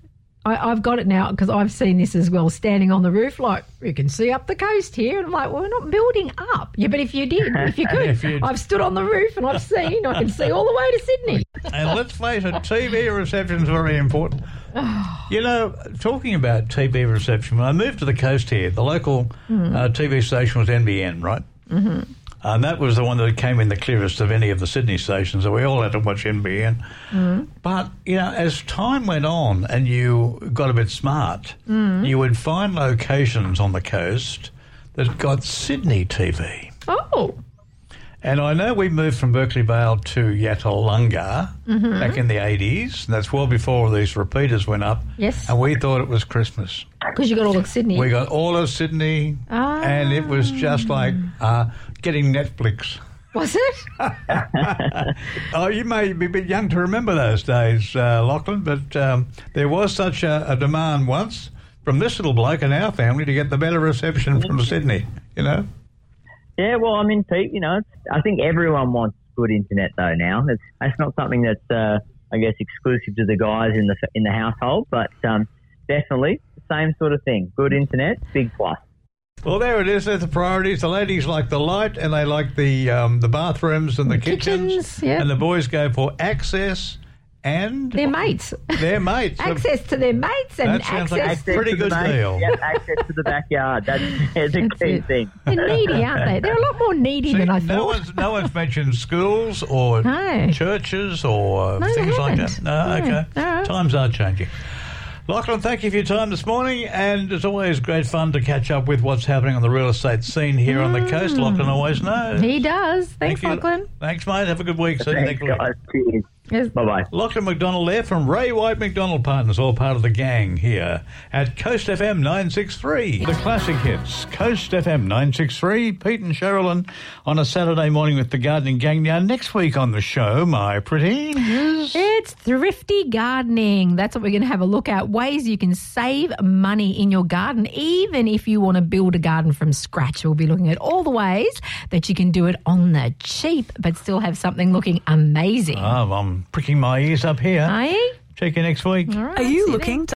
I, I've got it now because I've seen this as well. Standing on the roof, like you can see up the coast here, and I'm like, well, we're not building up. Yeah, but if you did, if you could, If I've stood on the roof and I've seen. I can see all the way to Sydney. And let's face it, TV reception is very important. You know, talking about TV reception, when I moved to the coast here, the local Mm. uh, TV station was NBN, right? Mm-hmm. And that was the one that came in the clearest of any of the Sydney stations, so we all had to watch NBN. Mm. But, you know, as time went on and you got a bit smart, Mm. you would find locations on the coast that got Sydney TV. Oh. And I know we moved from Berkeley Vale to Yattalunga Mhm. back in the 80s. And that's well before these repeaters went up. Yes. And we thought it was Christmas. Because you got all of Sydney. We got all of Sydney, Ah. and it was just like uh, getting Netflix. Was it? oh, you may be a bit young to remember those days, uh, Lachlan, but um, there was such a, a demand once from this little bloke in our family to get the better reception from Sydney, you know? Yeah, well, I mean, Pete, you know, I think everyone wants good internet though now. That's, that's not something that's, uh, I guess, exclusive to the guys in the in the household, but um, definitely same sort of thing. Good internet, big plus. Well, there it is. There's the priorities. The ladies like the light, and they like the um, the bathrooms and the, kitchens. kitchens, yeah. And the boys go for access and Their mates. their mates. access to their mates and That sounds like a access. pretty to the good main- deal. Yeah, access to the backyard. That's, that's a key thing. They're needy, aren't they? They're a lot more needy than I no thought. one's no one's mentioned schools or No. churches or No, they things like that. No, No. okay. All right. Times are changing. Lachlan, thank you for your time this morning, and it's always great fun to catch up with what's happening on the real estate scene here on the mm. coast. Lachlan always knows. He does. Thanks, Thank you. Lachlan. Thanks, mate. Have a good week. See you Thanks, next week. guys. Cheers. Yes. Bye bye. Lachlan McDonald there from Ray White McDonald Partners, all part of the gang here at Coast FM 963. The classic hits, Coast FM 963, Pete and Cheralyn on a Saturday morning with the gardening gang. Now, next week on the show, my pretty is. It's thrifty gardening. That's what we're going to have a look at. Ways you can save money in your garden, even if you want to build a garden from scratch. We'll be looking at all the ways that you can do it on the cheap, but still have something looking amazing. Oh, I'm pricking my ears up here. Are you? Check you next week. All right, Are you see you looking to